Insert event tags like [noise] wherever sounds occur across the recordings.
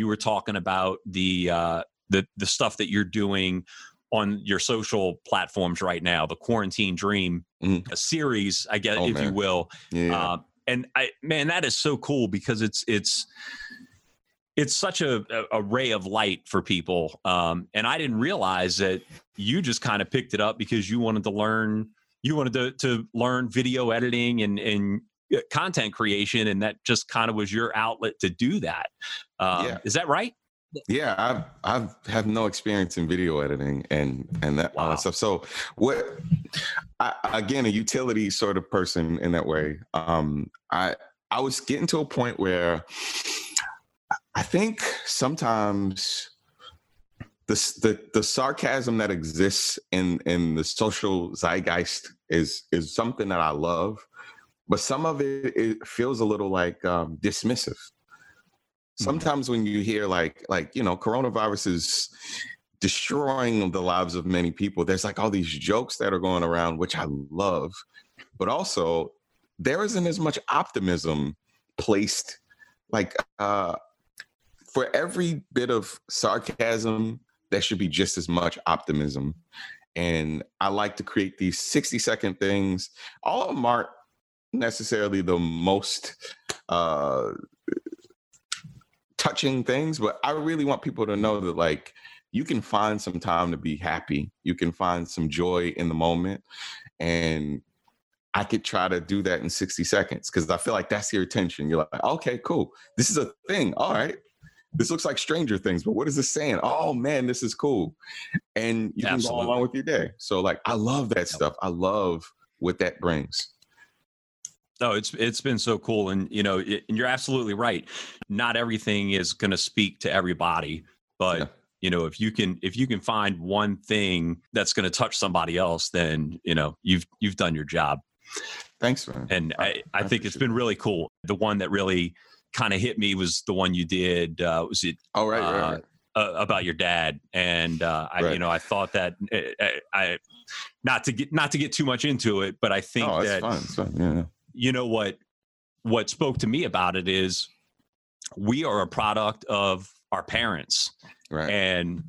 you were talking about the uh, the the stuff that you're doing on your social platforms right now, the Quarantine Dream a series, I guess, Oh, if you will. Yeah. Uh, and I, man, that is so cool because it's it's it's such a, a, ray of light for people. Um, and I didn't realize that you just kind of picked it up because you wanted to learn, you wanted to to learn video editing and and content creation, and that just kind of was your outlet to do that. Um, Yeah. Is that right? Yeah, I've I've have no experience in video editing and and that all that stuff. So what? I, again, a utility sort of person in that way. Um, I I was getting to a point where I think sometimes the the the sarcasm that exists in in the social zeitgeist is is something that I love, but some of it, it feels a little like um, dismissive. Sometimes when you hear like like you know coronavirus is destroying the lives of many people there's like all these jokes that are going around which i love but also there isn't as much optimism placed like uh for every bit of sarcasm there should be just as much optimism. And i like to create these 60 second things. All of them aren't necessarily the most uh touching things, but I really want people to know that like you can find some time to be happy. You can find some joy in the moment. And I could try to do that in 60 seconds because I feel like that's your attention. You're like, okay, cool. This is a thing. All right. This looks like Stranger Things, but what is this saying? Oh man, this is cool. And you can go along with your day. So like I love that stuff. I love what that brings. No, it's it's been so cool, and you know, it, and you're absolutely right. Not everything is going to speak to everybody, but Yeah. you know, if you can if you can find one thing that's going to touch somebody else, then you know you've you've done your job. Thanks, man. And I, I, I think it's been really cool. The one that really kind of hit me was the one you did. Uh, was it All right, right, uh, right. uh, about your dad and uh, I, you know I thought that uh, I not to get not to get too much into it, but I think Oh, that. It's fun. Yeah. You know what what spoke to me about it is we are a product of our parents Right. and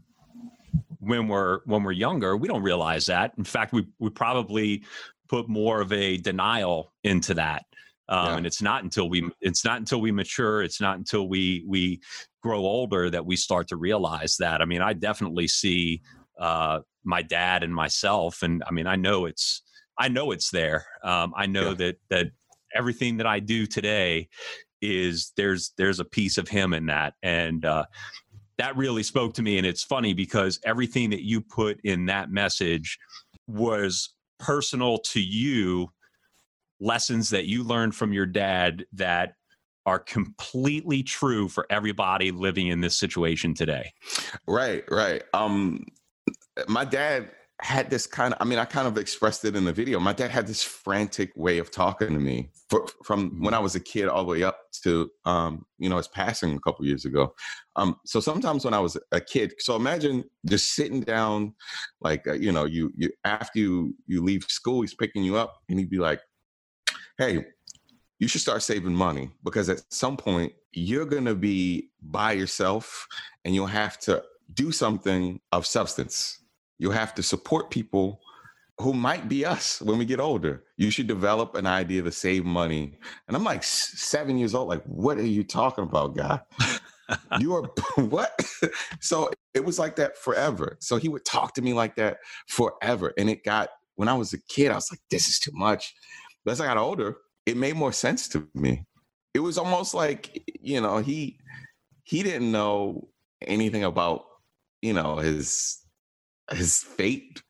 when we're when we're younger we don't realize that in fact we we probably put more of a denial into that um, Yeah. and it's not until we it's not until we mature it's not until we we grow older that we start to realize that i mean i definitely see uh, my dad and myself and i mean i know it's i know it's there um, i know Yeah. that that everything that i do today is there's there's a piece of him in that and uh, that really spoke to me and it's funny because everything that you put in that message was personal to you lessons that you learned from your dad that are completely true for everybody living in this situation today Right, right. Um my dad had this kind of I mean I kind of expressed it in the video. My dad had this frantic way of talking to me for, from when I was a kid all the way up to um you know his passing a couple years ago. Um so sometimes when I was a kid, so imagine just sitting down like uh, you know you you after you you leave school he's picking you up and he'd be like hey you should start saving money because at some point you're going to be by yourself and you'll have to do something of substance. You'll have to support people who might be us when we get older. You should develop an idea to save money. And I'm like seven years old. Like, what are you talking about, guy? [laughs] you are [laughs] what? so it was like that forever. So he would talk to me like that forever. And it got, when I was a kid, I was like, this is too much. But as I got older, it made more sense to me. It was almost like, you know, he he didn't know anything about, you know, his his fate,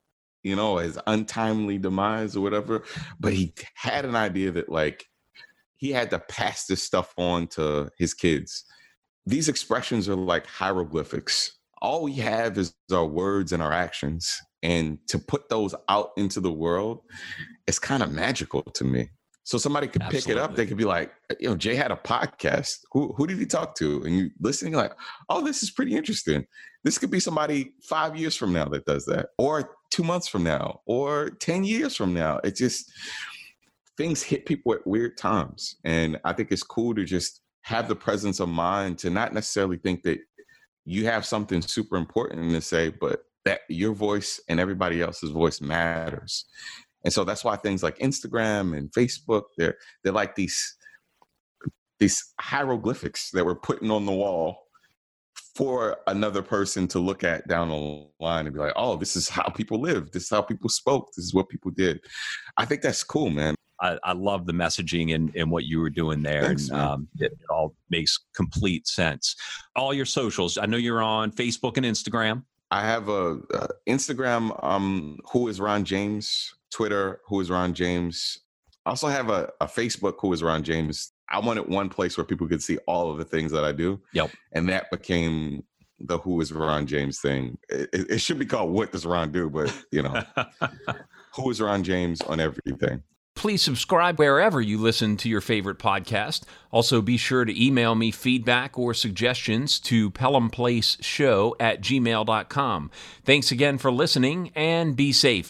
you know, his untimely demise or whatever. But he had an idea that like he had to pass this stuff on to his kids. These expressions are like hieroglyphics. All we have is our words and our actions. And to put those out into the world, it's kind of magical to me. So somebody could pick it up. They could be like, uh, you know, Jay had a podcast. Who who did he talk to? And you listening, like, oh, this is pretty interesting. This could be somebody five years from now that does that, or two months from now, or 10 years from now. It just things hit people at weird times. And I think it's cool to just have the presence of mind to not necessarily think that you have something super important to say, but that your voice and everybody else's voice matters. And so that's why things like Instagram and Facebook, they're they're like these these hieroglyphics that we're putting on the wall for another person to look at down the line and be like, oh, this is how people live. This is how people spoke. This is what people did. I think that's cool, man. I, I love the messaging and, and what you were doing there. Thanks, and um, it, it, all makes complete sense. All your socials. I know you're on Facebook and Instagram. I have a, a Instagram. Um, who is Ron James? Twitter. Who is Ron James? I also have a, a Facebook. Who is Ron James? I wanted one place where people could see all of the things that I do. Yep. And that became the Who is Ron James thing. It, it, should be called What Does Ron Do? But, you know, [laughs] Who is Ron James on everything. Please subscribe wherever you listen to your favorite podcast. Also, be sure to email me feedback or suggestions to pelhamplaceshow at gmail.com. Thanks again for listening and be safe.